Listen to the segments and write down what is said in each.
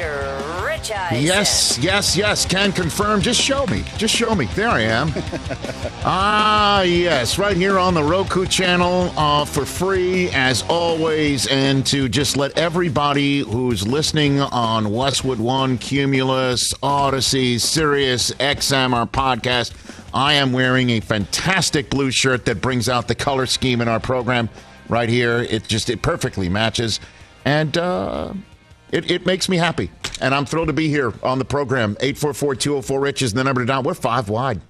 Mr. Rich Eisen. Yes, yes, yes. Can confirm. Just show me. Just show me. There I am. ah, yes. Right here on the Roku channel uh, for free, as always. And to just let everybody who's listening on Westwood One, Cumulus, Odyssey, Sirius, XM, our podcast, I am wearing a fantastic blue shirt that brings out the color scheme in our program right here. It just, it perfectly matches. And, uh, it, it makes me happy. And I'm thrilled to be here on the program. 844 204 Rich is the number to dial. We're five wide.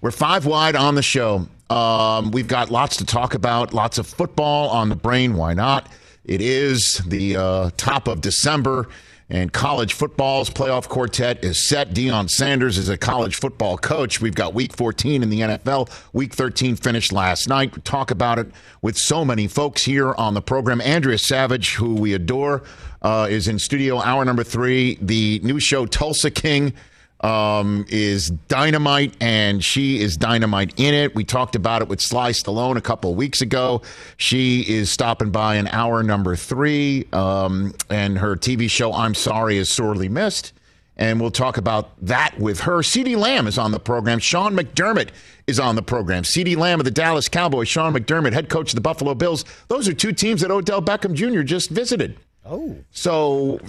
We're five wide on the show. Um, we've got lots to talk about, lots of football on the brain. Why not? It is the uh, top of December, and college football's playoff quartet is set. Deion Sanders is a college football coach. We've got week 14 in the NFL. Week 13 finished last night. We talk about it with so many folks here on the program. Andrea Savage, who we adore, uh, is in studio hour number three. The new show, Tulsa King, um, is dynamite, and she is dynamite in it. We talked about it with Sly Stallone a couple weeks ago. She is stopping by in hour number three, um, and her TV show, I'm Sorry, is sorely missed. And we'll talk about that with her. CeeDee Lamb is on the program. Sean McDermott is on the program. CeeDee Lamb of the Dallas Cowboys, Sean McDermott, head coach of the Buffalo Bills. Those are two teams that Odell Beckham Jr. just visited. Oh. So,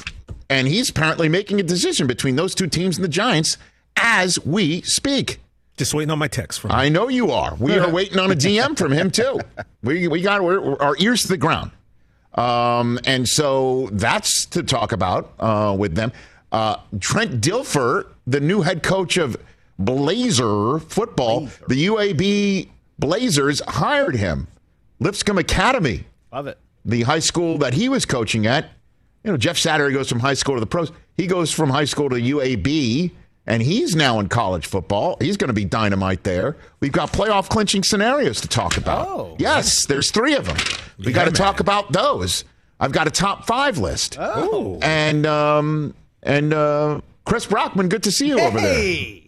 and he's apparently making a decision between those two teams and the Giants as we speak. Just waiting on my text from him. I know you are. We are waiting on a DM from him too. We we got we're, our ears to the ground, um, and so that's to talk about uh, with them. Uh, Trent Dilfer, the new head coach of Blazer football, the UAB Blazers hired him. Lipscomb Academy Love it. The high school that he was coaching at. You know, Jeff Saturday goes from high school to the pros. He goes from high school to UAB, and he's now in college football. He's going to be dynamite there. We've got playoff clinching scenarios to talk about. Oh. yes, there's three of them. We got to talk about those. I've got a top five list. Oh. And um and uh, Chris Brockman, good to see you over there.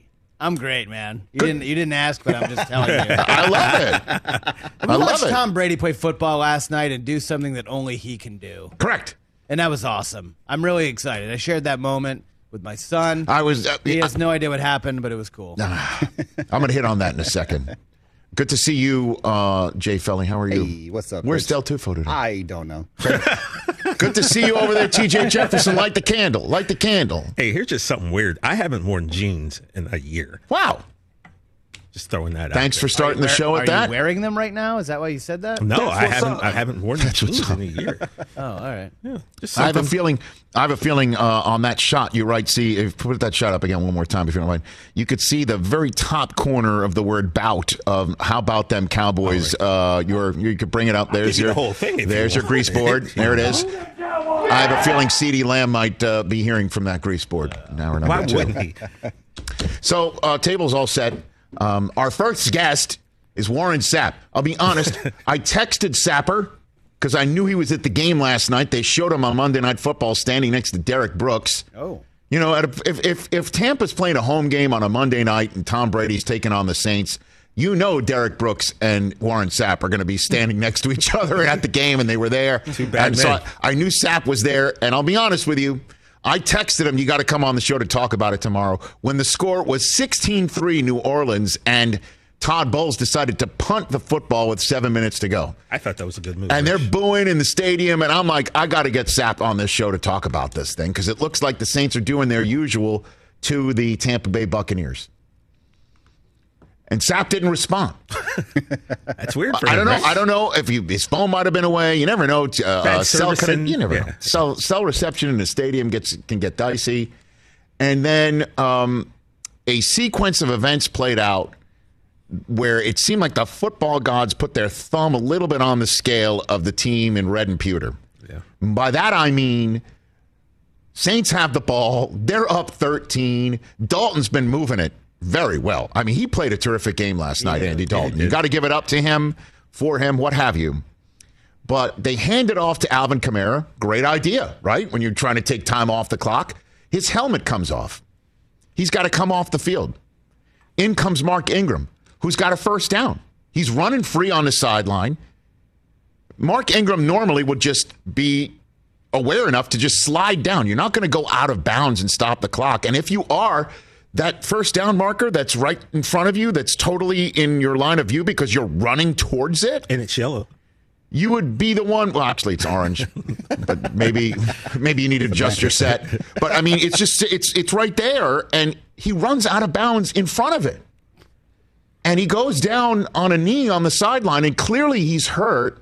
I'm great, man. You didn't you didn't ask, but I'm just telling you. I love it. I love watched it. Tom Brady play football last night and do something that only he can do, Correct. and that was awesome. I'm really excited. I shared that moment with my son. I was. Uh, he has no idea what happened, but it was cool. I'm going to hit on that in a second. Good to see you, uh, Jay Felly. How are you? Hey, what's up? Where's Rich? Del Tufo today? I don't know. Good to see you over there, TJ Jefferson. Light the candle. Light the candle. Hey, here's just something weird. I haven't worn jeans in a year. Wow. Just throwing that out. Thanks for there. starting the Are- show are with that. you wearing them right now? Is that why you said that? No, I haven't. up. I haven't worn That's what's shoes up. in a year. Oh, all right. Yeah, just I have a feeling. I have a feeling uh, on that shot. You're right. See, if put that shot up again one more time, if you don't mind. You could see the very top corner of the word "bout." Of how about them Cowboys? Uh, your you could bring it up. There's your the whole thing There's you your grease board. want. There it is. I have a feeling CeeDee Lamb might uh, be hearing from that grease board. Now we're number Why wouldn't he? So, uh, table's all set. Um, our first guest is Warren Sapp. I'll be honest, I texted Sapper because I knew he was at the game last night. They showed him on Monday Night Football standing next to Derrick Brooks. Oh. You know, at a, if, if, if Tampa's playing a home game on a Monday night and Tom Brady's taking on the Saints, you know Derrick Brooks and Warren Sapp are going to be standing next to each other at the game, and they were there. Too bad and so. I, I knew Sapp was there, and I'll be honest with you. I texted him, you got to come on the show to talk about it tomorrow. When the score was 16 3 New Orleans, and Todd Bowles decided to punt the football with seven minutes to go. I thought that was a good move. And they're booing in the stadium, and I'm like, I got to get Sapp on this show to talk about this thing because it looks like the Saints are doing their usual to the Tampa Bay Buccaneers. And Sapp didn't respond. That's weird. For I don't know. right? I don't know if you, his phone might have been away. You never know. Uh, Bad cell service you never yeah. know. Cell, cell reception in the stadium gets can get dicey. And then um, a sequence of events played out where it seemed like the football gods put their thumb a little bit on the scale of the team in red and pewter. Yeah. By that I mean Saints have the ball. They're up 13. Dalton's been moving it very well. I mean, he played a terrific game last night, Andy Dalton. You got to give it up to him, for him, what have you. But they hand it off to Alvin Kamara. Great idea, right? When you're trying to take time off the clock. His helmet comes off. He's got to come off the field. In comes Mark Ingram, who's got a first down. He's running free on the sideline. Mark Ingram normally would just be aware enough to just slide down. You're not going to go out of bounds and stop the clock. And if you are, that first down marker that's right in front of you, that's totally in your line of view because you're running towards it, and it's yellow. you would be the one. Well, actually, it's orange, but maybe maybe you need to adjust your set. But I mean, it's just it's it's right there, and he runs out of bounds in front of it, and he goes down on a knee on the sideline, and clearly he's hurt.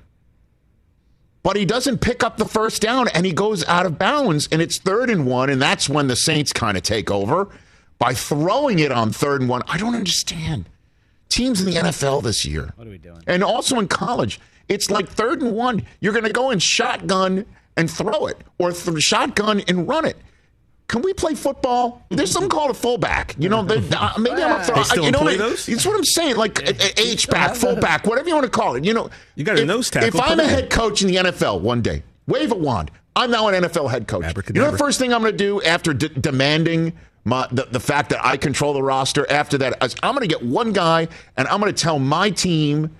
But he doesn't pick up the first down, and he goes out of bounds, and it's third and one, and that's when the Saints kind of take over by throwing it on third and one. I don't understand teams in the NFL this year. What are we doing? And also in college, it's like third and one. You're going to go and shotgun and throw it, or th- shotgun and run it. Can we play football? There's something called a fullback. You know, uh, maybe I'm a throw. They still you know, what those? It's what I'm saying. Like H back, fullback, whatever you want to call it. You know, You got a if- nose tackle, If I'm a head coach in the NFL one day, wave a wand. I'm now an NFL head coach. You know the first thing I'm going to do after d- demanding my, the, the fact that I control the roster after that I'm going to get one guy and I'm going to tell my team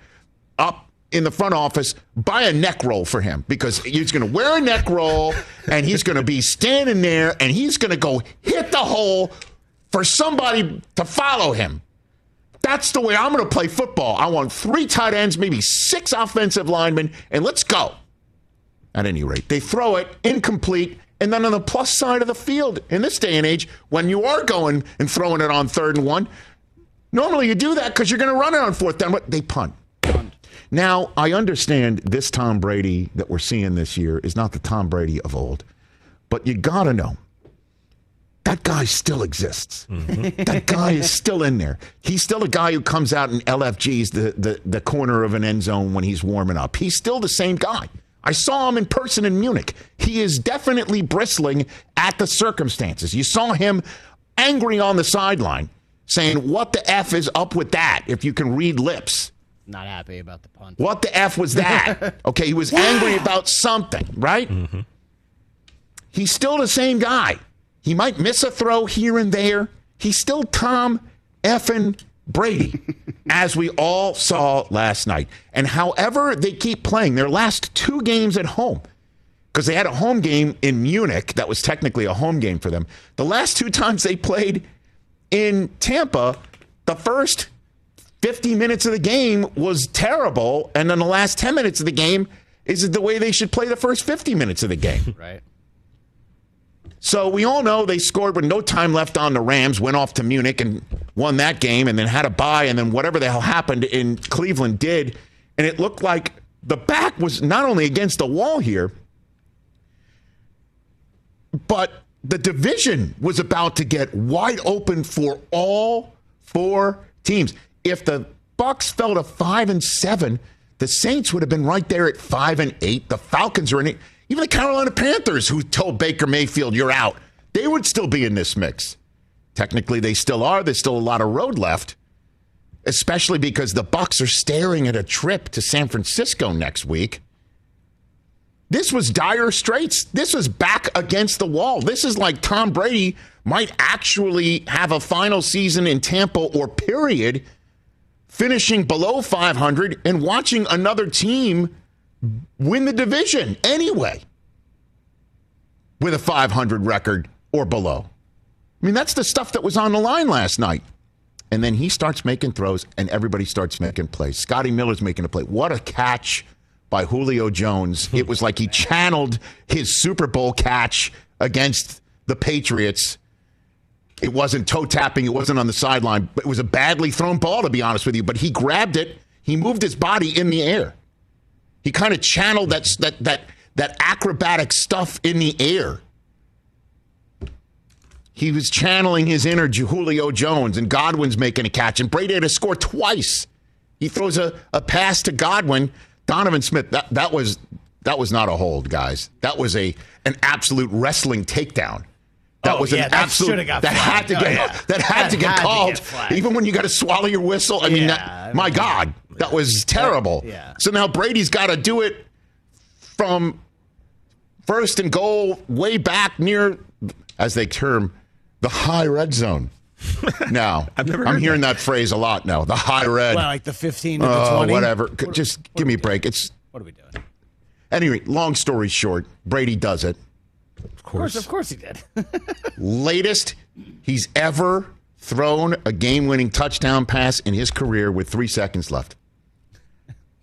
up in the front office buy a neck roll for him because he's going to wear a neck roll and he's going to be standing there and he's going to go hit the hole for somebody to follow him. That's the way I'm going to play football. I want three tight ends, maybe six offensive linemen, and let's go. At any rate, they throw it incomplete. And then on the plus side of the field, in this day and age, when you are going and throwing it on third and one, normally you do that because you're going to run it on fourth down, but they punt. Now, I understand this Tom Brady that we're seeing this year is not the Tom Brady of old, but you got to know that guy still exists. Mm-hmm. that guy is still in there. He's still a guy who comes out in LFG's the, the, the corner of an end zone when he's warming up. He's still the same guy. I saw him in person in Munich. He is definitely bristling at the circumstances. You saw him angry on the sideline saying, What the F is up with that? If you can read lips. Not happy about the punt. What the F was that? Okay, he was angry about something, right? Mm-hmm. He's still the same guy. He might miss a throw here and there. He's still Tom effing Brady, as we all saw last night. And however they keep playing their last two games at home, because they had a home game in Munich that was technically a home game for them. The last two times they played in Tampa, the first 50 minutes of the game was terrible. And then the last 10 minutes of the game is the way they should play the first 50 minutes of the game. Right. So we all know they scored with no time left on the Rams, went off to Munich and won that game, and then had a bye, and then whatever the hell happened in Cleveland did. And it looked like the back was not only against the wall here, but the division was about to get wide open for all four teams. If the Bucks fell to five and seven, the Saints would have been right there at five and eight. The Falcons are in it. Even the Carolina Panthers, who told Baker Mayfield, "You're out," they would still be in this mix. Technically, they still are. There's still a lot of road left, especially because the Bucks are staring at a trip to San Francisco next week. This was dire straits. This was back against the wall. This is like Tom Brady might actually have a final season in Tampa or period, finishing below 500 and watching another team win the division anyway with a 500 record or below. I mean, that's the stuff that was on the line last night. And then he starts making throws, and everybody starts making plays. Scotty Miller's making a play. What a catch by Julio Jones. It was like he channeled his Super Bowl catch against the Patriots. It wasn't toe tapping, it wasn't on the sideline, but it was a badly thrown ball, to be honest with you. But he grabbed it, he moved his body in the air. He kind of channeled that, that, that, that acrobatic stuff in the air. He was channeling his inner Julio Jones, and Godwin's making a catch, and Brady had to score twice. He throws a, a pass to Godwin. Donovan Smith, that, that was that was not a hold, guys. That was a an absolute wrestling takedown. That Oh, was yeah, an that absolute that had to oh, get Oh, yeah. that had That to get had to called. get. Even when you got to swallow your whistle. I mean, that, I my mean, God, that was terrible. Yeah. So now Brady's got to do it from first and goal way back near, as they term, the high red zone. Now, never I'm hearing that. phrase a lot now. The high red. Well, like the 15 to the Oh, 20. whatever. Just give me a break. It's What are we doing? Anyway, long story short, Brady does it. Of Of course, course. of course he did. Latest he's ever thrown a game winning touchdown pass in his career with three seconds left.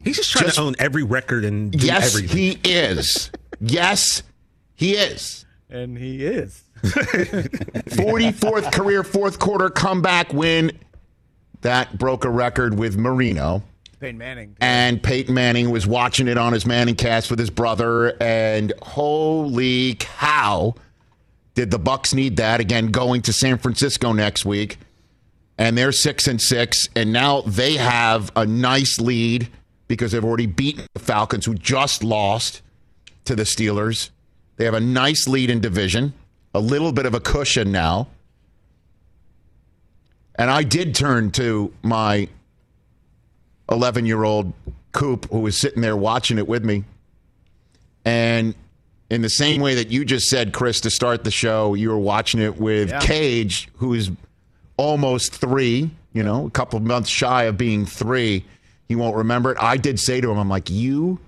He's just trying Just- to own every record and do Yes, everything. he is. yes, he is. and he is. 44th career fourth quarter comeback win. That broke a record with Marino. Peyton Manning. And Peyton Manning was watching it on his Manning cast with his brother. And holy cow, did the Bucks need that again? Going to San Francisco next week, and they're six and six, and now they have a nice lead because they've already beaten the Falcons, who just lost to the Steelers. They have a nice lead in division, a little bit of a cushion now. And I did turn to my 11 year old Coop who was sitting there watching it with me. And in the same way that you just said, Chris, to start the show, you were watching it with Yeah. Cage, who is almost three, you know, a couple of months shy of being three. He won't remember it. I did say to him, I'm like, you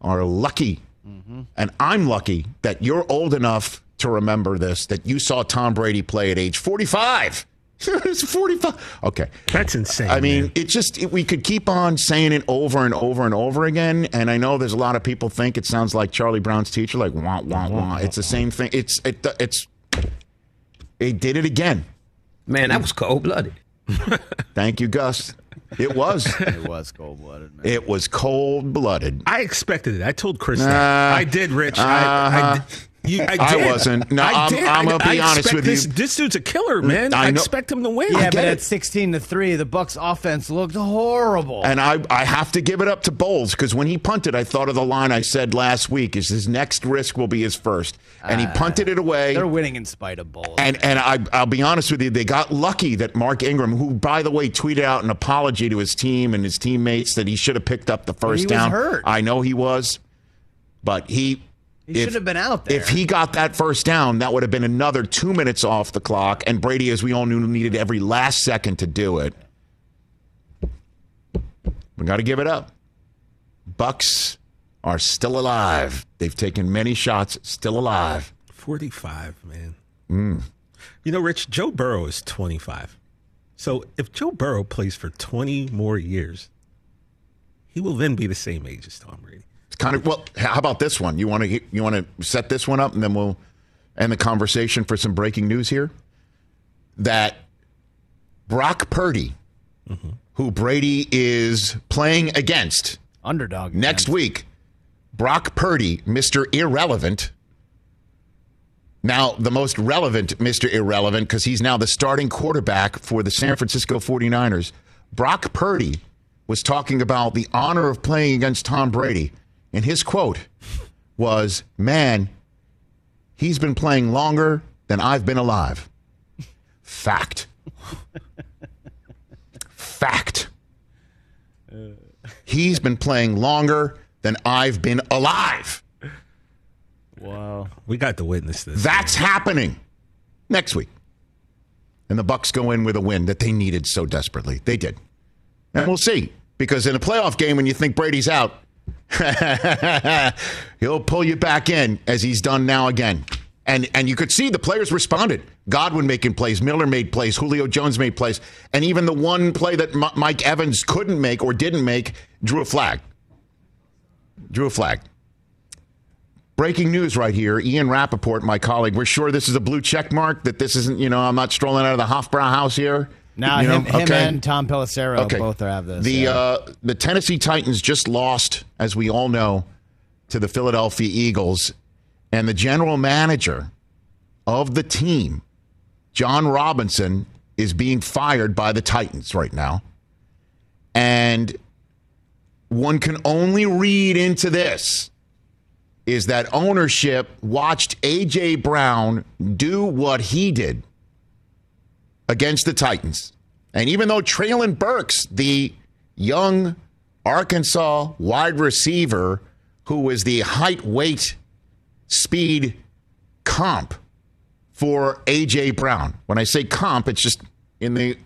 are lucky. Mm-hmm. And I'm lucky that you're old enough to remember this, that you saw Tom Brady play at age 45. It's 45. Okay. That's insane. I mean, man. it just it, we could keep on saying it over and over and over again. And I know there's a lot of people think it sounds like Charlie Brown's teacher, like wah wah wah. It's the same thing. It's it, it's they did it again. Man, that was cold blooded. Thank you, Gus. It was. It was cold blooded, man. it was cold blooded. I expected it. I told Chris Nah. that. I did, Rich. I, I, Uh-huh. did. You, I, I wasn't. No, I I'm- I'm gonna be I honest with this, you. This dude's a killer, mm, man. I I, expect him to win. yeah, but it. at 16 to 3, the Bucks offense looked horrible. And I, I have to give it up to Bowles because when he punted, I thought of the line I said last week: is his next risk will be his first, and he ah. punted it away. They're winning in spite of Bowles. And and I, I'll be honest with you, they got lucky that Mark Ingram, who by the way tweeted out an apology to his team and his teammates that he should have picked up the first he was down. hurt. I know he was, but he. He should have been out there. If he got that first down, that would have been another two minutes off the clock. And Brady, as we all knew, needed every last second to do it. We got to give it up. Bucks are still alive. They've taken many shots, still alive. 45, man. Mm. You know, Rich, Joe Burrow is 25. So if Joe Burrow plays for 20 more years, he will then be the same age as Tom Brady. Kind of well. How about this one? You want to you want to set this one up, and then we'll end the conversation for some breaking news here. That Brock Purdy, mm-hmm. who Brady is playing against Underdog. next week, Brock Purdy, Mister Irrelevant. Now, the most relevant Mr. Irrelevant, because he's now the starting quarterback for the San Francisco 49ers. Brock Purdy was talking about the honor of playing against Tom Brady. And his quote was, Man, he's been playing longer than I've been alive. Fact. Fact. He's been playing longer than I've been alive. Wow. We got to witness this. That's happening next week. And the Bucks go in with a win that they needed so desperately. They did. And we'll see. Because in a playoff game when you think Brady's out, he'll pull you back in as he's done now again. And and you could see the players responded. Godwin making plays, Miller made plays, Julio Jones made plays, and even the one play that M- Mike Evans couldn't make or didn't make drew a flag. Drew a flag. Breaking news right here. Ian Rapoport, my colleague. We're sure this is a blue check mark, that this isn't, you know, I'm not strolling out of the Hofbrau house here. Now You him, him okay. and Tom Pelissero both have this. The yeah. uh, the Tennessee Titans just lost, as we all know, to the Philadelphia Eagles, and the general manager of the team, Jon Robinson, is being fired by the Titans right now, and one can only read into this is that ownership watched AJ Brown do what he did against the Titans. And even though Treylon Burks, the young Arkansas wide receiver who was the height, weight, speed comp for A.J. Brown, when I say comp, it's just in the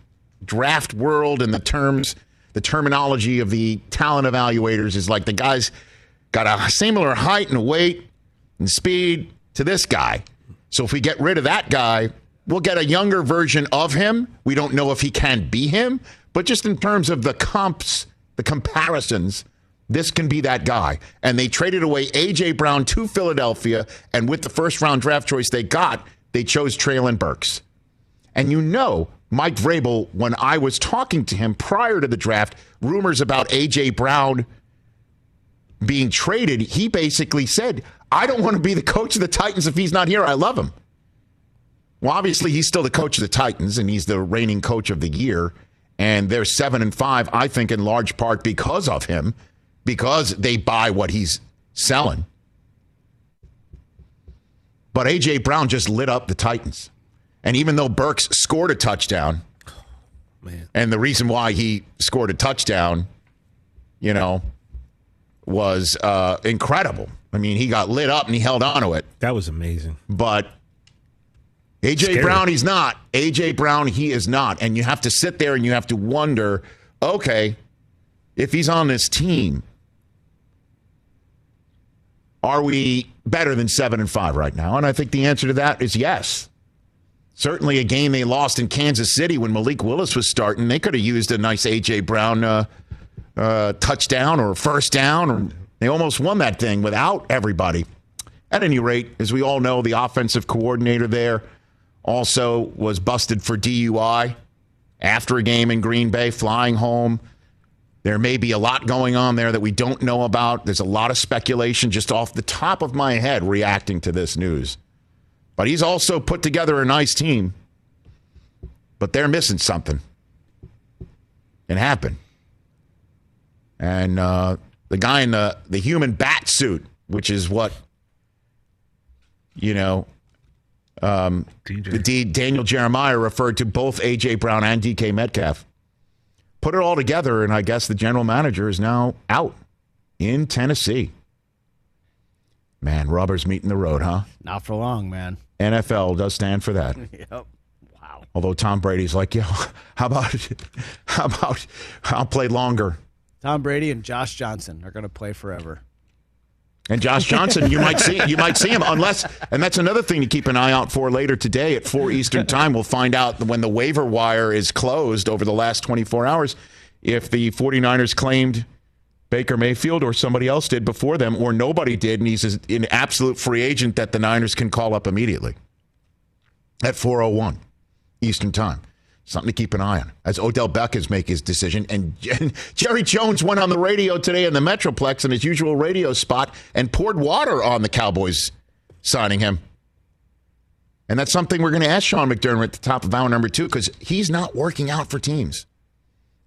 draft world and the terms, the terminology of the talent evaluators is like the guy's got a similar height and weight and speed to this guy. So if we get rid of that guy, we'll get a younger version of him. We don't know if he can be him, but just in terms of the comps, the comparisons, this can be that guy. And they traded away A.J. Brown to Philadelphia, and with the first round draft choice they got, they chose Treylon Burks. And you know, Mike Vrabel, when I was talking to him prior to the draft, rumors about A.J. Brown being traded, he basically said, I don't want to be the coach of the Titans if he's not here. I love him. Well, obviously, he's still the coach of the Titans, and he's the reigning coach of the year. And they're seven and five, I think, in large part because of him, because they buy what he's selling. But A.J. Brown just lit up the Titans. And even though Burks scored a touchdown, Man. and the reason why he scored a touchdown, you know, was uh, incredible. I mean, he got lit up and he held on to it. That was amazing. But AJ Scary. Brown, he's not. AJ Brown, he is not. And you have to sit there and you have to wonder, okay, if he's on this team, are we better than seven and five right now? And I think the answer to that is yes. Certainly, a game they lost in Kansas City when Malik Willis was starting, they could have used a nice AJ Brown uh, uh, touchdown or first down, or they almost won that thing without everybody. At any rate, as we all know, the offensive coordinator there also was busted for DUI after a game in Green Bay, flying home. There may be a lot going on there that we don't know about. There's a lot of speculation just off the top of my head reacting to this news. But he's also put together a nice team. But they're missing something. It happened. And uh, the guy in the, the human bat suit, which is what, you know, um, the D, Daniel Jeremiah referred to both A.J. Brown and D.K. Metcalf. Put it all together, and I guess the general manager is now out in Tennessee. Man, rubber's meeting the road, huh? Not for long, man. NFL does stand for that. Yep. Wow. Although Tom Brady's like, yeah, how about how about I'll play longer. Tom Brady and Josh Johnson are going to play forever. And Josh Johnson, you might see you might see him unless and that's another thing to keep an eye out for later today at 4 Eastern time. We'll find out when the waiver wire is closed over the last 24 hours if the 49ers claimed Baker Mayfield or somebody else did before them or nobody did and he's an absolute free agent that the Niners can call up immediately at 401 Eastern time. Something to keep an eye on as Odell Beckham's make his decision. And, and Jerry Jones went on the radio today in the Metroplex in his usual radio spot and poured water on the Cowboys signing him. And that's something we're going to ask Sean McDermott at the top of hour number two because he's not working out for teams.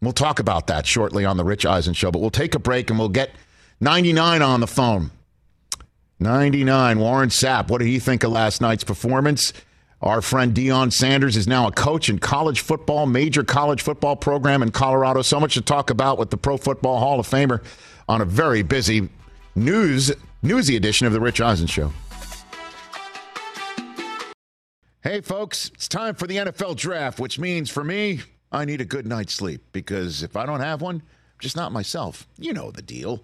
We'll talk about that shortly on the Rich Eisen show, but we'll take a break and we'll get 99 on the phone. 99, Warren Sapp. What did he think of last night's performance? Our friend Deion Sanders is now a coach in college football, major college football program in Colorado. So much to talk about with the Pro Football Hall of Famer on a very busy news newsy edition of the Rich Eisen Show. Hey, folks, it's time for the NFL draft, which means for me, I need a good night's sleep because if I don't have one, I'm just not myself. You know the deal.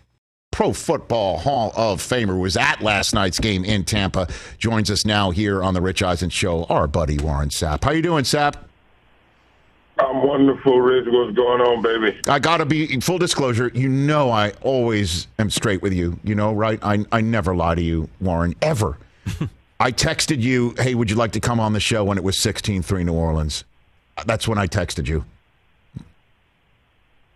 Pro Football Hall of Famer was at last night's game in Tampa. Joins us now here on the Rich Eisen Show, our buddy Warren Sapp. How you doing, Sapp? I'm wonderful, Rich. What's going on, baby? I gotta be full disclosure. You know, I always am straight with you. You know, right? I I never lie to you, Warren, ever. I texted you, "Hey, would you like to come on the show?" When it was 16-3 New Orleans. That's when I texted you.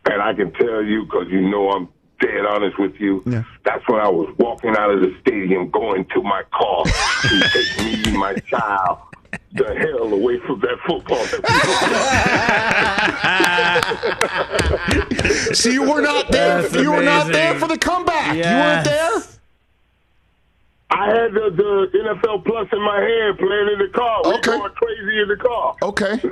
And I can tell you because you know I'm dead honest with you. Yeah. That's when I was walking out of the stadium, going to my car to take me, and my child, the hell away from that football. See, you were not there. That's you were not there for the comeback. Yes. You weren't there. I had the, the NFL Plus in my hand, playing in the car. We Okay. going crazy in the car. Okay.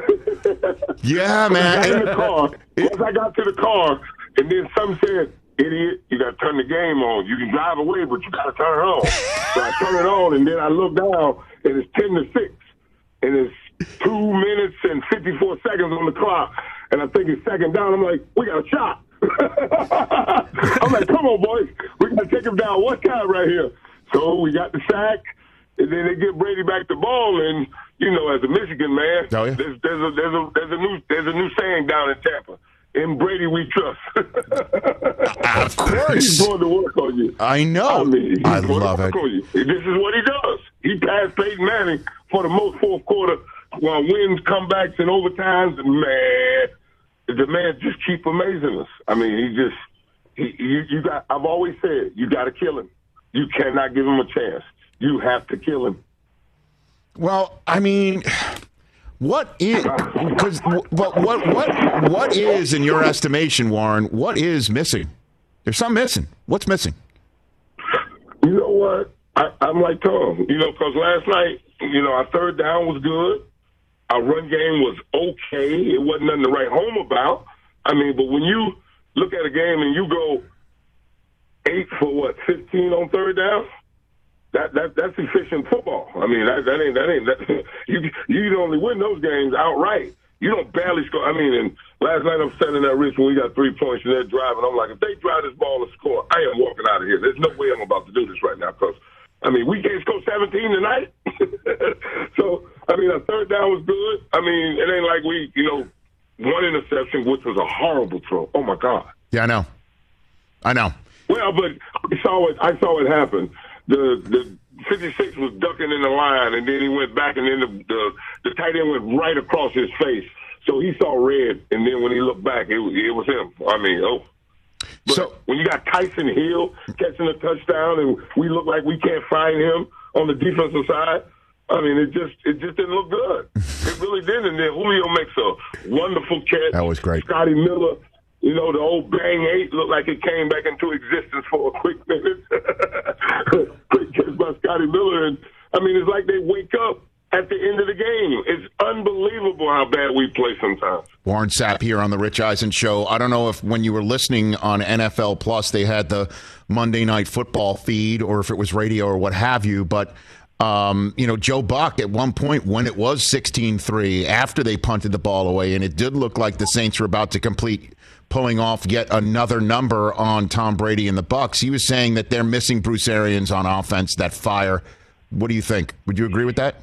Yeah, I got in the car. Once I got to the car, and then some said, "Idiot, you got to turn the game on. You can drive away, but you got to turn it on." so I turn it on, and then I look down, and it's ten to six, and it's two minutes and fifty four seconds on the clock, and I think it's second down. I'm like, "We got a shot." I'm like, "Come on, boys, we got to take him down one time right here." So we got the sack, and then they get Brady back the ball, and you know, as a Michigan man, Oh, yeah. there's, there's a there's a there's a new there's a new saying down in Tampa. In Brady we trust. Of course. He's going to work on you. I know. I mean, I love it. This is what he does. He passed Peyton Manning for the most fourth quarter uh, wins, comebacks, and overtimes. Man, the man just keep amazing us. I mean, he just he, you, you got. I've always said you got to kill him. You cannot give him a chance. You have to kill him. Well, I mean, what is because what what what what is in your estimation, Warren? What is missing? There's something missing. What's missing? You know what? I, I'm like Tom. You know, because last night, you know, our third down was good. Our run game was okay. It wasn't nothing to write home about. I mean, but when you look at a game and you go eight for what, 15 on third down? That that that's efficient football. I mean, that that ain't that ain't that. You you can only win those games outright. You don't barely score. I mean, and last night I'm standing there, Rich, when we got three points and they're driving. I'm like, if they drive this ball and score, I am walking out of here. There's no way I'm about to do this right now because, I mean, we can't score 17 tonight. so, I mean, our third down was good. I mean, it ain't like we, you know, one interception, which was a horrible throw. Oh my God. Yeah, I know. I know. Well, but I saw it. I saw it happen. The the 56 was ducking in the line, and then he went back, and then the the, the tight end went right across his face. So he saw red, and then when he looked back, it was it was him. I mean, oh. But So- when you got Taysom Hill catching a touchdown, and we look like we can't find him on the defensive side. I mean, it just it just didn't look good. It really didn't. And then Julio makes a wonderful catch. That was great. Scotty Miller, you know, the old bang eight looked like it came back into existence for a quick minute. quick catch by Scotty Miller, and I mean, it's like they wake up at the end of the game. It's unbelievable how bad we play sometimes. Warren Sapp here on the Rich Eisen Show. I don't know if when you were listening on NFL Plus, they had the Monday Night Football feed, or if it was radio or what have you. But um, you know, Joe Buck at one point when it was 16-3 after they punted the ball away, and it did look like the Saints were about to complete pulling off yet another number on Tom Brady and the Bucks. He was saying that they're missing Bruce Arians on offense. That fire. What do you think? Would you agree with that?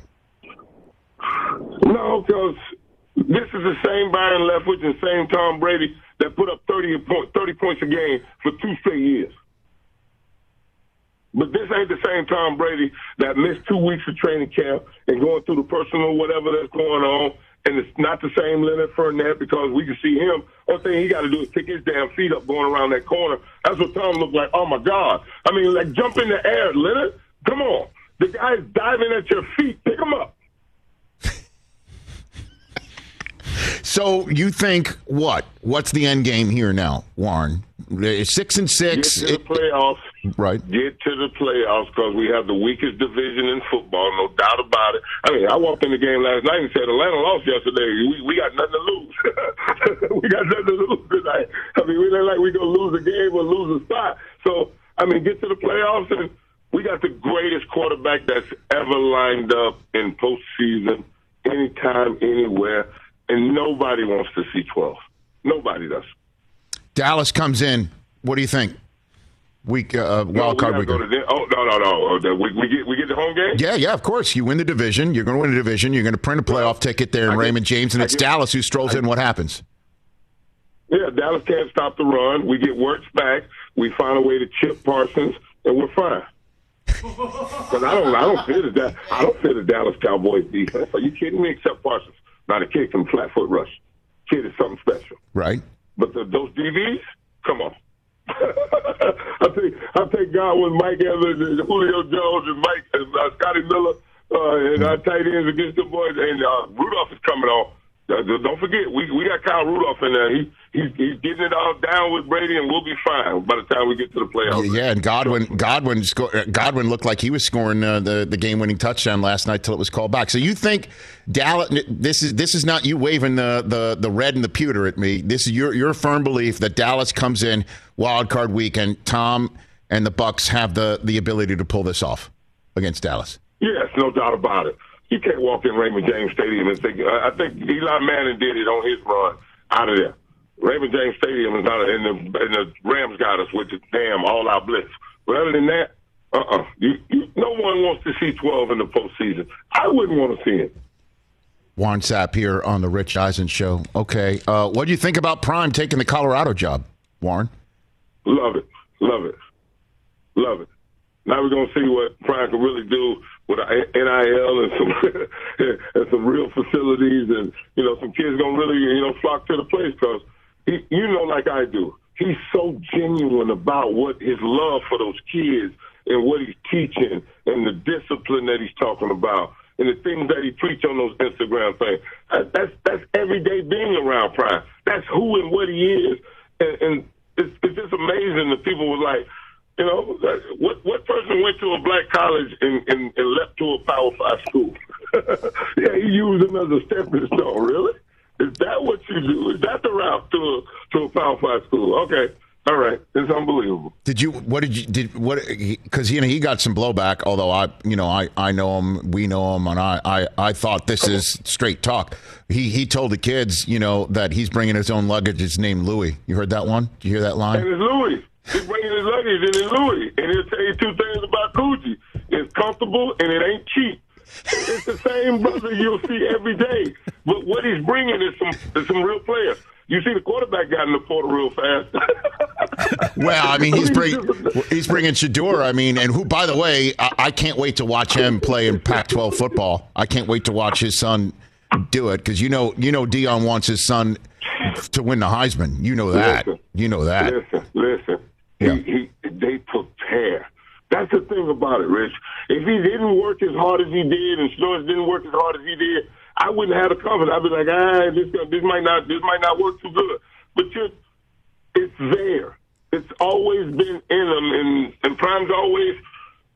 No, because this is the same Byron Leftwich and same Tom Brady that put up 30, a point, 30 points a game for two straight years. But this ain't the same Tom Brady that missed two weeks of training camp and going through the personal whatever that's going on. And it's not the same Leonard Fournette because we can see him. Only thing he got to do is pick his damn feet up going around that corner. That's what Tom looked like. Oh my God! I mean, like jump in the air, Leonard. Come on, the guy's diving at your feet. Pick him up. So you think what? What's the end game here now, Warren? Six and Get six, to the it- playoffs. Right? Get to the playoffs because we have the weakest division in football, no doubt about it. I mean, I walked in the game last night and said Atlanta lost yesterday. We, we got nothing to lose. we got nothing to lose tonight. I mean, we ain't like we gonna lose a game or lose a spot. So I mean, get to the playoffs and we got the greatest quarterback that's ever lined up in postseason, anytime, anywhere, and nobody wants to see twelve. Nobody does. Dallas comes in. What do you think? Week uh, wild we card gotta go weekend. the, oh no no no! Oh, the- We, we get we get the home game. Yeah, yeah, of course. You win the division. You're going to win the division. You're going to print a playoff ticket there in I get- Raymond James, and it's get- Dallas who strolls in. What happens? Yeah, Dallas can't stop the run. We get Wirfs back. We find a way to chip Parsons, and we're fine. Because I don't, I don't fear the I don't fear the Dallas Cowboys defense. Are you kidding me? Except Parsons, not a kid from flat foot rush. Kid is something special. Right? But the, those DBs, come on. I think I think Godwin, Mike Evans, and Julio Jones, and Mike and uh, Scotty Miller, uh, and our tight ends against the boys. And uh, Rudolph is coming on. Don't forget, we we got Kyle Rudolph in there. He he's, he's getting it all down with Brady, and we'll be fine by the time we get to the playoffs. Yeah, and Godwin Godwin sco- uh, Godwin looked like he was scoring uh, the the game winning touchdown last night till it was called back. So you think Dallas? This is this is not you waving the the the red and the pewter at me. This is your your firm belief that Dallas comes in wild card weekend. Tom and the Bucks have the the ability to pull this off against Dallas. Yes, no doubt about it. You can't walk in Raymond James Stadium and think. I think Eli Manning did it on his run out of there. Raymond James Stadium is not, and the, and the Rams got us with the damn all-out blitz. But other than that, uh-uh. You, you, no one wants to see 12 in the postseason. I wouldn't want to see it. Warren Sapp here on the Rich Eisen show. Okay, uh, what do you think about Prime taking the Colorado job, Warren? Love it. Love it. Love it. Now we're going to see what Prime can really do with NIL and some and some real facilities, and you know, some kids to really you know flock to the place because you know, like I do, he's so genuine about what his love for those kids and what he's teaching and the discipline that he's talking about and the things that he preach on those Instagram things. That's that's everyday being around Prime. That's who and what he is, and, and it's, it's just amazing that people were like, you know, what what person went to a black college and, and, and left to a Power Five school? yeah, he used him as a stepping stone. Really? Is that what you do? Is that the route to a, to a Power Five school? Okay, all right, it's unbelievable. Did you? What did you? Did what? Because you know he got some blowback. Although I, you know, I, I know him. We know him, and I, I, I thought this is straight talk. He, he told the kids, you know, that he's bringing his own luggage. It's named Louis. You heard that one? Did you hear that line? And it's Louis. He's bringing his luggage and it's Louis. And he'll tell you two things about Coogee. It's comfortable and it ain't cheap. It's the same brother you'll see every day. But what he's bringing is some is some real players. You see the quarterback got in the portal real fast. Well, I mean, he's bringing he's bringing Shedeur. I mean, and who, by the way, I, I can't wait to watch him play in Pac-12 football. I can't wait to watch his son do it because you know, you know, Deion wants his son to win the Heisman. You know that. Listen. You know that. Listen, listen. Yeah. He, he, they prepare. That's the thing about it, Rich. If he didn't work as hard as he did, and Snores didn't work as hard as he did, I wouldn't have the confidence. I'd be like, ah, this this might not this might not work too good. But you're, it's there. It's always been in them, and and Prime's always,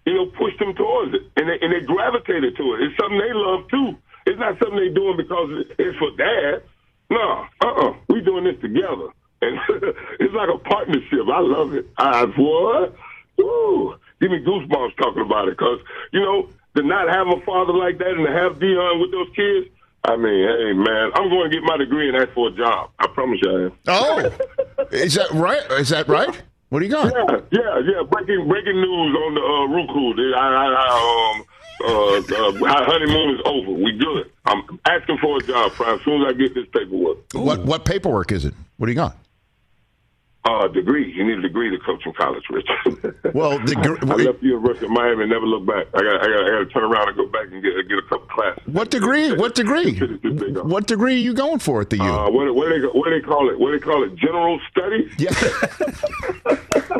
you know, pushed them towards it, and they, and they gravitated to it. It's something they love too. It's not something they doing because it's for dad. No, uh-uh. We doing this together. And it's like a partnership. I love it. I what? Ooh, give me goosebumps talking about it. Because, you know, to not have a father like that and to have Deion with those kids, I mean, hey, man, I'm going to get my degree and ask for a job. I promise you I am. Oh, is that right? Is that right? What do you got? Yeah, yeah, yeah. Breaking breaking news on the uh, Roku. I, I, I, um, uh, uh, our honeymoon is over. We good. I'm asking for a job, Prime, as soon as I get this paperwork. What what paperwork is it? What do you got? Uh, degree. You need a degree to coach in college, Rich. Well, the gr- I left the University of Miami and never looked back. I got, I got, I got to turn around and go back and get get a couple classes. what degree? What degree? What degree are you going for at the U? Uh, what, what, do they, what do they call it? What do they call it? General studies? Yeah.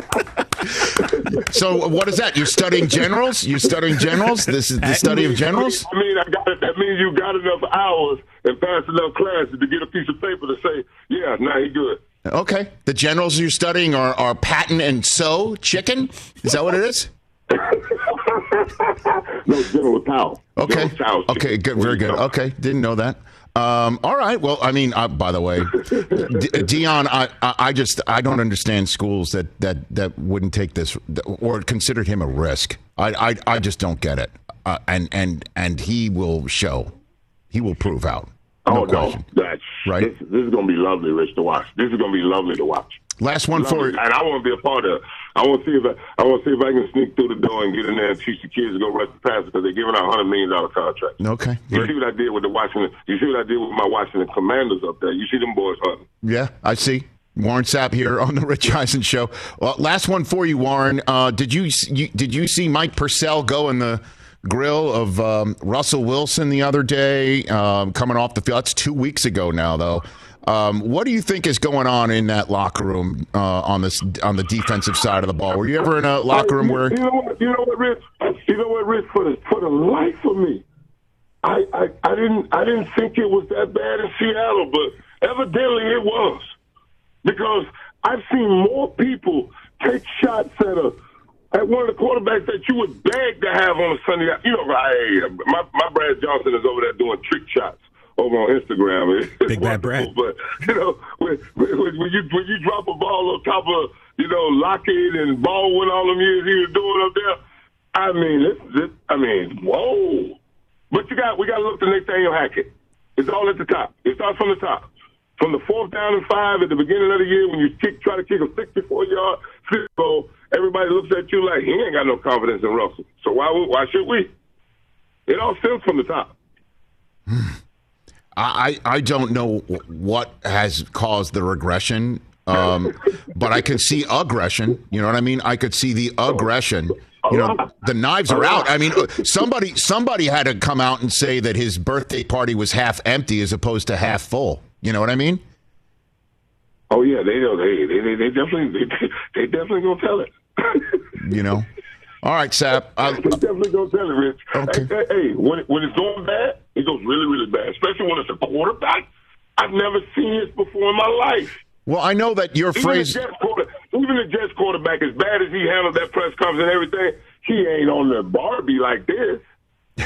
so what is that? You're studying generals? You're studying generals? This is the study of generals? I mean, I got it. That means you got enough hours and passed enough classes to get a piece of paper to say, yeah, now he good. Okay. The generals you're studying are, are Patton and So chicken? Is that what it is? No, General Tao. Okay. General Okay. Good. Very good. Okay. Didn't know that. Um, all right. Well, I mean, uh, by the way, D- Deion, I, I, I just I don't understand schools that that that wouldn't take this or considered him a risk. I I, I just don't get it. Uh, and and and he will show. He will prove out. No oh, question. no. That's, Right. This, this is going to be lovely, Rich, to watch. This is going to be lovely to watch. Last one for you. And I want to be a part of it. I want to see if I, I want to see if I can sneak through the door and get in there and teach the kids to go rush the passer because they're giving out a hundred million dollar contracts. Okay. You see what I did with the Washington? You see what I did with my Washington Commanders up there? You see them boys hunting? Yeah, I see. Warren Sapp here on the Rich Eisen show. Well, last one for you, Warren. Uh, did you, you did you see Mike Purcell go in the grill of um, Russell Wilson the other day, um, coming off the field? That's two weeks ago now, though. Um, what do you think is going on in that locker room uh, on this on the defensive side of the ball? Were you ever in a locker room where? you know what? You know what, Rich? You know what, Rich? For the for the life of me, I, I I didn't I didn't think it was that bad in Seattle, but evidently it was because I've seen more people take shots at a at one of the quarterbacks that you would beg to have on a Sunday. You know, hey, my my Brad Johnson is over there doing trick shots over on Instagram. It's Big Bad Brad. But you know, when, when, when you when you drop a ball on top of you know Lockett and Baldwin all them years he was doing up there, I mean, this, this, I mean, whoa. But you got we got to look to Nathaniel Hackett. It's all at the top. It starts from the top. From the fourth down and five at the beginning of the year when you kick, try to kick a 64 yard field goal, everybody looks at you like he ain't got no confidence in Russell. So why why should we? It all stems from the top. I, I don't know what has caused the regression, um, but I can see aggression. You know what I mean? I could see the aggression. You know, the knives are out. I mean, uh, somebody somebody had to come out and say that his birthday party was half empty as opposed to half full. You know what I mean? Oh yeah, they know they they they, they definitely they, they definitely gonna tell it. You know. All right, Sapp. I, definitely gonna tell it, Rich. Okay. Hey, hey, hey, when when it's going bad, it goes really really bad. Especially when it's a quarterback. I've never seen this before in my life. well, I know that your Even phrase. the Jets quarter, even the Jets quarterback, as bad as he handled that press conference and everything, he ain't on the Barbie like this.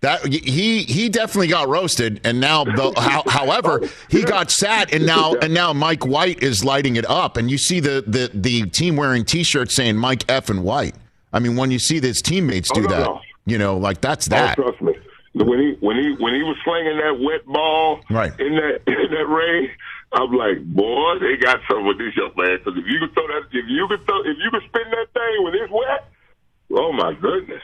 That he he definitely got roasted, and now the, how, however he got sat, and now and now Mike White is lighting it up, and you see the the the team wearing T-shirts saying Mike F and White. I mean, when you see his teammates oh, do Oh, no, that, no. you know, like that's oh, that. Oh, trust me. When he when he when he was slinging that wet ball Right. in that in that rain, I'm like, boy, they got something with this young man. Because if you could throw that, if you could throw, if you could spin that thing when it's wet, oh my goodness.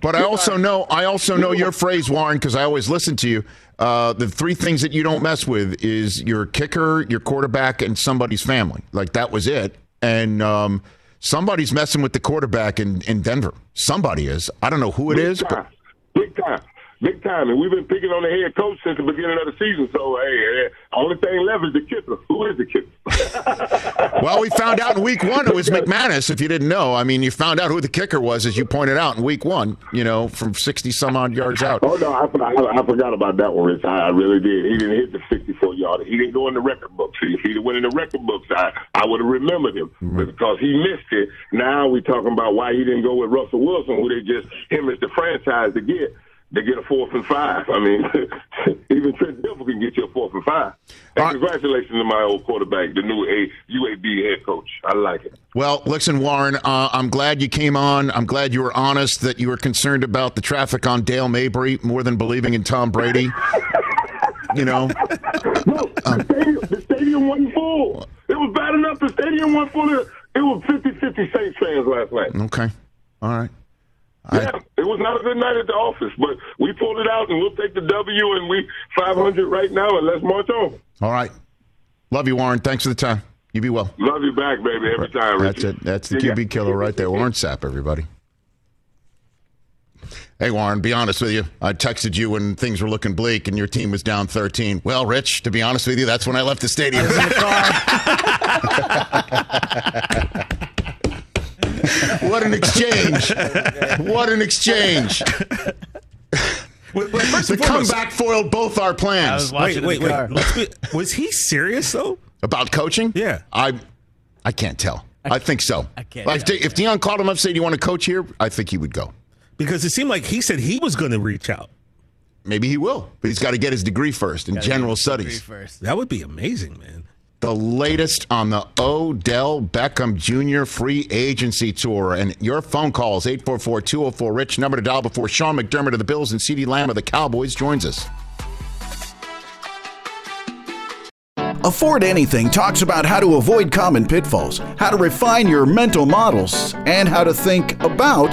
But I also know I also know your phrase, Warren, because I always listen to you. Uh, the three things that you don't mess with is your kicker, your quarterback, and somebody's family. Like that was it. And um, somebody's messing with the quarterback in, in Denver. Somebody is. I don't know who it is, Big but time. Big time. Big time. And we've been picking on the head coach since the beginning of the season. So, hey, only thing left is the kicker. Who is the kicker? well, we found out in week one it was McManus. If you didn't know, I mean, you found out who the kicker was, as you pointed out in week one. You know, from sixty some odd yards out. oh, no, I, I, I forgot about that one, Rich. I, I really did. He didn't hit the 64 yard. He didn't go in the record books. If he'd went in the record books, I, I would have remembered him. But because he missed it, now we're talking about why he didn't go with Russell Wilson, who they just, him as the franchise to get. They get a fourth and five. I mean, even Trent Dilfer can get you a fourth and five. And right. congratulations to my old quarterback, the new A, UAB head coach. I like it. Well, listen, Warren, uh, I'm glad you came on. I'm glad you were honest that you were concerned about the traffic on Dale Mabry more than believing in Tom Brady. you know, No, the, stadium, the stadium wasn't full. It was bad enough the stadium wasn't full. It was 50-50 Saints fans last night. okay, all right. Yeah, it was not a good night at the office, but we pulled it out, and we'll take the W, and we 500 right now, and let's march on. All right. Love you, Warren. Thanks for the time. You be well. Love you back, baby, every time. That's Richie. it. That's the See ya. QB killer right there. Warren Sapp, everybody. Hey, Warren, be honest with you. I texted you when things were looking bleak and your team was down 13. Well, Rich, to be honest with you, that's when I left the stadium. what an exchange. What an exchange. Wait, wait, first The foremost- comeback foiled both our plans. Wait, wait, wait. Was he serious though? About coaching? Yeah. I I can't tell. I, think so. I can't Like, tell, if Deion called him up and said, You want to coach here? I think he would go. Because it seemed like he said he was going to reach out. Maybe he will, but he's got to get his degree first in general studies. First. That would be amazing, man. The latest on the Odell Beckham Jr. free agency tour. And your phone calls 844 204 Rich, number to dial before Sean McDermott of the Bills and CeeDee Lamb of the Cowboys joins us. Afford Anything talks about how to avoid common pitfalls, how to refine your mental models, and how to think about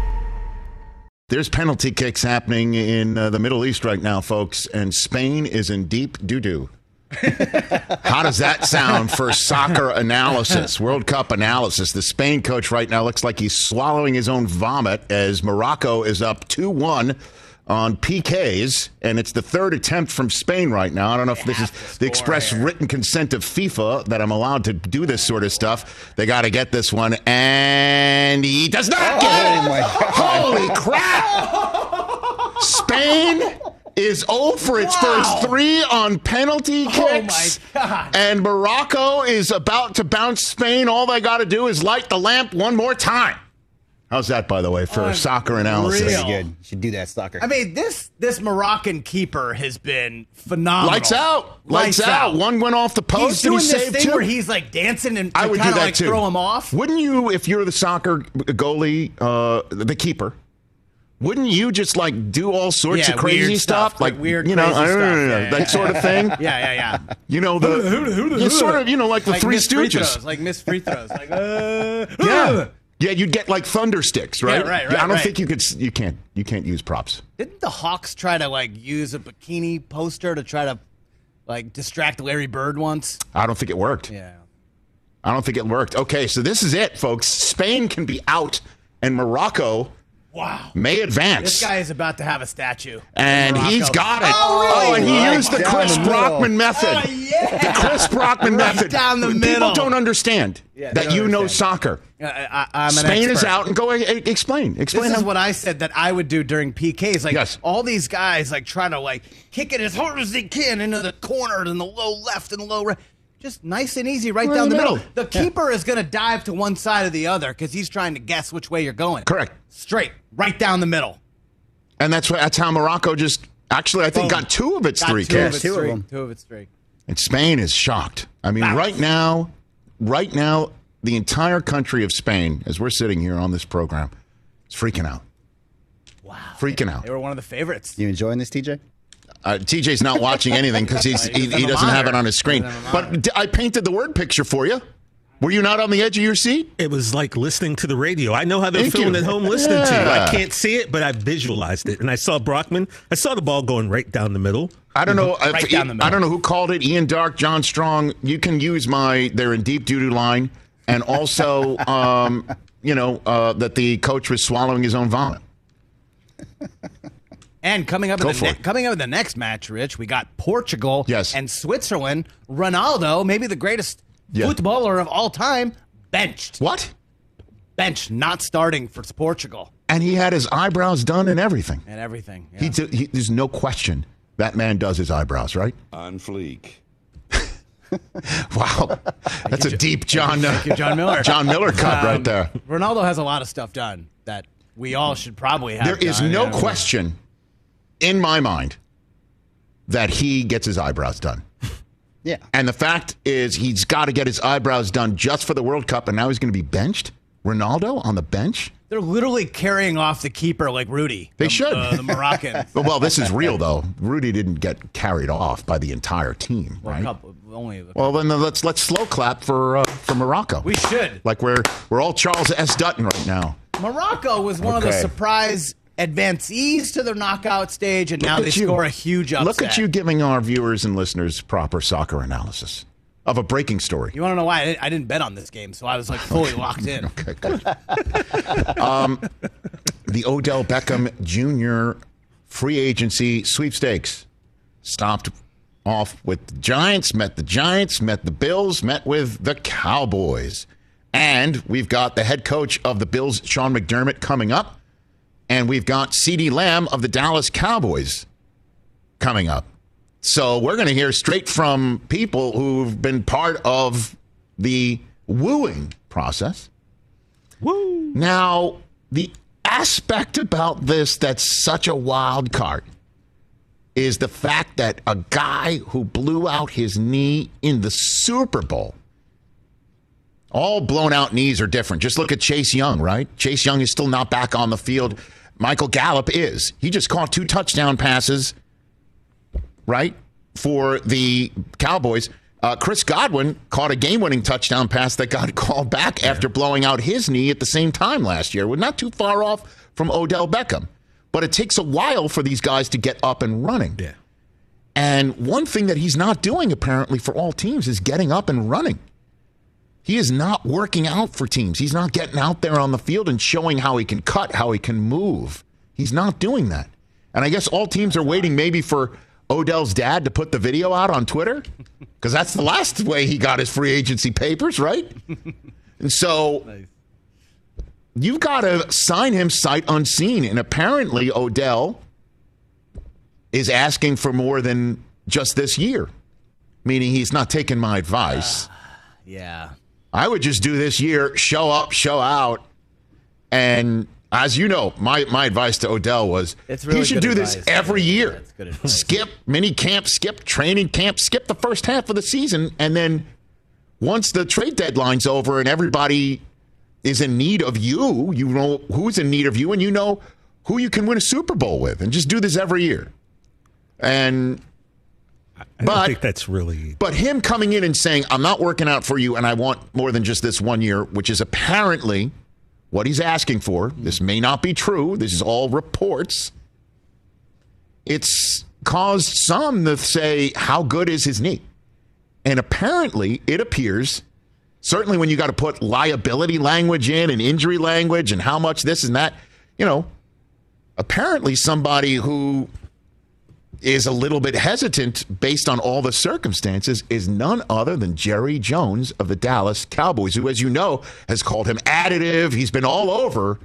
There's penalty kicks happening in uh, the Middle East right now, folks, and Spain is in deep doo doo. How does that sound for soccer analysis, World Cup analysis? The Spain coach right now looks like he's swallowing his own vomit as Morocco is up 2 1 on PKs, and it's the third attempt from Spain right now. I don't know if this is the express written consent of FIFA that I'm allowed to do this sort of stuff. They got to get this one, and he does not get it. Holy crap! Spain is 0 for its first three on penalty kicks. And Morocco is about to bounce Spain. All they got to do is light the lamp one more time. How's that, by the way, for soccer analysis? Unreal. Good. Should do that, stalker. I mean, this this Moroccan keeper has been phenomenal. Lights out. Lights, out. One went off the post He's and doing he this saved thing two. where he's like dancing and I would do that like too. throw him off. Wouldn't you, if you're the soccer goalie, uh, the keeper? Wouldn't you just like do all sorts Yeah, of crazy weird stuff, stuff, like like weird you know, crazy stuff. Yeah, yeah, that yeah. sort of thing? Yeah, yeah, yeah. You know the you sort of you know like the like Three missed free Stooges. throws, like missed free throws, like uh, Yeah. Yeah, you'd get like thunder sticks, right? Yeah, right, right, I don't right. think you could. You can't. You can't use props. Didn't the Hawks try to like use a bikini poster to try to like distract Larry Bird once? I don't think it worked. Yeah. I don't think it worked. Okay, so this is it, folks. Spain can be out, and Morocco Wow. may advance. This guy is about to have a statue. and Morocco. he's got it. Oh, really? Oh, and he Right used the Chris the. Brockman method. Oh, yeah. The Chris Brockman Right method. down the People middle. don't understand Yeah, that don't you know soccer. I, I, I'm an Spain is out, and go explain. Explain This is what I said that I would do during PKs. Like Yes. all these guys like try to like kick it as hard as they can into the corner and the low left and the low right. Just nice and easy right Right down the the middle. middle. The keeper is going to dive to one side or the other because he's trying to guess which way you're going. Correct. Straight, right down the middle. And that's what, that's how Morocco just actually I think Boom. got two of its Got three two of kicks. its Two of three. them. Two of its three. And Spain is shocked. I mean, Wow. right now, right now, the entire country of Spain, as we're sitting here on this program, is freaking out. Wow. Freaking out. They were one of the favorites. You enjoying this, TJ? Uh, TJ's not watching anything because he's he, doesn't he have doesn't have it on his screen. He doesn't have a But I painted the word picture for you. Were you not on the edge of your seat? It was like listening to the radio. I know how they're Thank feeling you. at home listening to you. I can't see it, but I visualized it. And I saw Brockman. I saw the ball going right down the middle. I don't know. Right if- down the middle. I don't know who called it. Ian Darke, John Strong. You can use my. They're in deep doo doo line, and also, um, you know, uh, that the coach was swallowing his own vomit. And coming up, in the ne- coming up in the next match, Rich, we got Portugal Yes. and Switzerland. Ronaldo, maybe the greatest Yeah. footballer of all time, benched. What? bench, not starting for Portugal And he had his eyebrows done and everything. and everything. Yeah. He, d- he there's no question that man does his eyebrows, right? On fleek. Wow, that's a deep John uh, Thank you, John Miller. John Miller cut Um, right there. Ronaldo has a lot of stuff done that we all should probably have. There is done. no Yeah. question in my mind that he gets his eyebrows done. Yeah. And the fact is, he's got to get his eyebrows done just for the World Cup, and now he's going to be benched. Ronaldo on the bench? They're literally carrying off the keeper like Rudy. They the, should. uh, the Moroccan. well, this is real though. Rudy didn't get carried off by the entire team, Well, a right? couple- only the- Well, then let's let's slow clap for uh, for Morocco. we should. like we're we're all Charles S. Dutton right now. Morocco was one of the surprise advancees to the knockout stage, and now they you. score a huge upset. Look at you giving our viewers and listeners proper soccer analysis of a breaking story. You want to know why I didn't, I didn't bet on this game, so I was like fully locked in. Okay, good. um, the Odell Beckham Jr. free agency sweepstakes stopped off with the Giants, met the Giants, met the Bills, met with the Cowboys. And we've got the head coach of the Bills, Sean McDermott, coming up. And we've got CeeDee Lamb of the Dallas Cowboys coming up. So we're going to hear straight from people who've been part of the wooing process. Woo. Now, the aspect about this that's such a wild card is the fact that a guy who blew out his knee in the Super Bowl. All blown out knees are different. Just look at Chase Young, right? Chase Young is still not back on the field. Michael Gallup is. He just caught two touchdown passes right, for the Cowboys. Uh, Chris Godwin caught a game-winning touchdown pass that got called back after blowing out his knee at the same time last year. We're not too far off from Odell Beckham, but it takes a while for these guys to get up and running. Yeah. And one thing that he's not doing apparently for all teams is getting up and running. He is not working out for teams. He's not getting out there on the field and showing how he can cut, how he can move. He's not doing that. And I guess all teams are waiting maybe for Odell's dad to put the video out on Twitter because that's the last way he got his free agency papers, right? And so you've got to sign him sight unseen. And apparently, Odell is asking for more than just this year, meaning he's not taking my advice. Yeah. I would just do this year, show up, show out. And as you know, my, my advice to Odell was really he should do this advice. every year. Skip mini camp, skip training camp, skip the first half of the season. And then once the trade deadline's over and everybody is in need of you, you know who's in need of you, and you know who you can win a Super Bowl with. And just do this every year. And I But- think that's really. but him coming in and saying, I'm not working out for you and I want more than just this one year, which is apparently what he's asking for. This may not be true. This is all reports. It's caused some to say, How good is his knee? And apparently, it appears, certainly when you got to put liability language in and injury language and how much this and that, you know, apparently somebody who is a little bit hesitant based on all the circumstances is none other than Jerry Jones of the Dallas Cowboys, who, as you know, has called him additive. He's been all over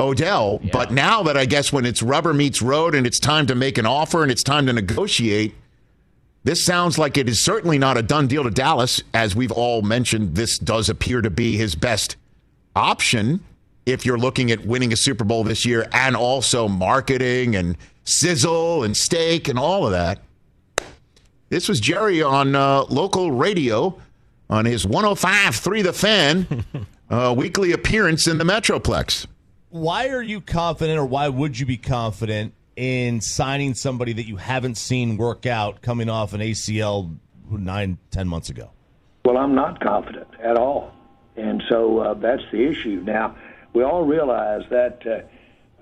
Odell. But now that I guess when it's rubber meets road and it's time to make an offer and it's time to negotiate, this sounds like it is certainly not a done deal to Dallas. As we've all mentioned, this does appear to be his best option if you're looking at winning a Super Bowl this year and also marketing and sizzle and steak and all of that. This was Jerry on uh, local radio on his 105.3 The Fan uh, weekly appearance in the Metroplex. Why are you confident, or why would you be confident in signing somebody that you haven't seen work out coming off an ACL nine, ten months ago? Well, I'm not confident at all, and so uh, that's the issue. Now, we all realize that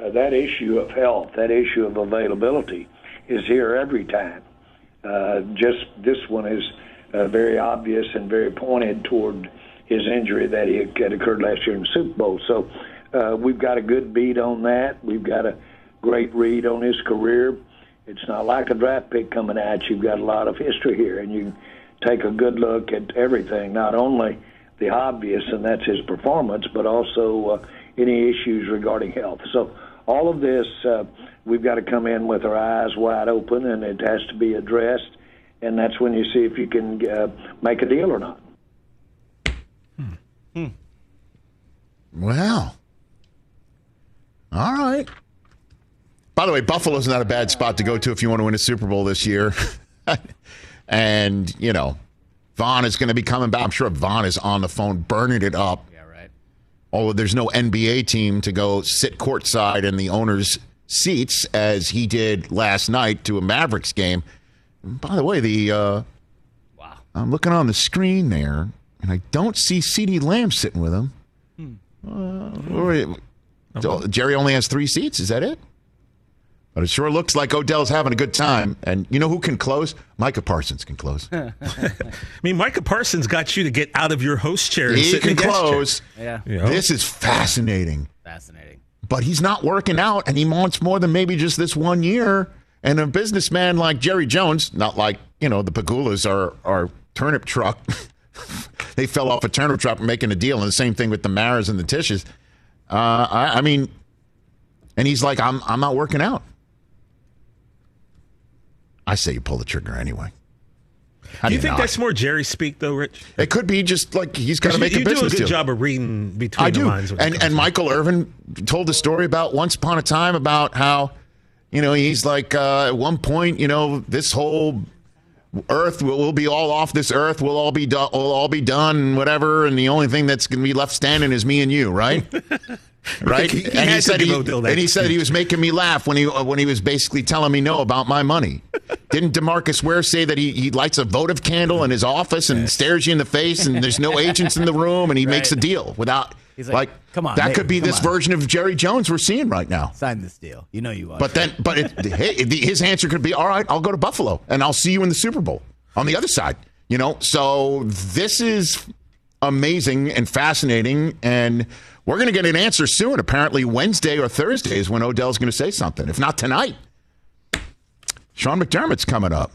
uh, that issue of health, that issue of availability, is here every time. Uh, just this one is uh, very obvious and very pointed toward his injury that he had occurred last year in the Super Bowl. So uh, we've got a good beat on that. We've got a great read on his career. It's not like a draft pick coming at you. You've got a lot of history here, and you take a good look at everything, not only the obvious, and that's his performance, but also uh, any issues regarding health. So all of this, uh, we've got to come in with our eyes wide open, and it has to be addressed. And that's when you see if you can uh, make a deal or not. Well, all right. By the way, Buffalo's not a bad spot to go to if you want to win a Super Bowl this year. and, you know, Von is going to be coming back. I'm sure Von is on the phone burning it up. Yeah, right. Although there's no NBA team to go sit courtside in the owner's seats as he did last night to a Mavericks game. And by the way, the uh, Wow. I'm looking on the screen there, and I don't see CeeDee Lamb sitting with him. Hmm. Uh, or- so Jerry only has three seats. Is that it? But it sure looks like Odell's having a good time. And you know who can close? Micah Parsons can close. I mean, Micah Parsons got you to get out of your host chair and he sit can the guest chair. close. Yeah. You know? This is fascinating. Fascinating. But he's not working out, and he wants more than maybe just this one year. And a businessman like Jerry Jones, not like, you know, the Pegulas are, are turnip truck. they fell off a turnip truck making a deal. And the same thing with the Maras and the Tisches. Uh, I, I mean, and he's like, I'm, I'm not working out. I say you pull the trigger anyway. How Do you do think not? that's more Jerry speak, though, Rich? It could be just like he's got to You- make a you do a good deal. job of reading between I the do. lines. when it And and Michael Irvin told a story about once upon a time about how, you know, he's like uh, at one point, you know, this whole Earth will, will be all off this Earth. We'll all be done. We'll all be done. Whatever. And the only thing that's going to be left standing is me and you, right? right. He- he and he said he, and he said he was making me laugh when he uh, when he was basically telling me no about my money. Didn't DeMarcus Ware say that he, he lights a votive candle in his office and stares you in the face and there's no agents in the room and he makes a deal without He's like, like, "Come on, that Nate, could be this on." version of Jerry Jones we're seeing right now. Sign this deal. You know you are. But then, but it, hey, the- his answer could be, all right, I'll go to Buffalo and I'll see you in the Super Bowl on the other side. You know, so this is amazing and fascinating, and we're going to get an answer soon. Apparently, Wednesday or Thursday is when Odell's going to say something. If not tonight, Sean McDermott's coming up.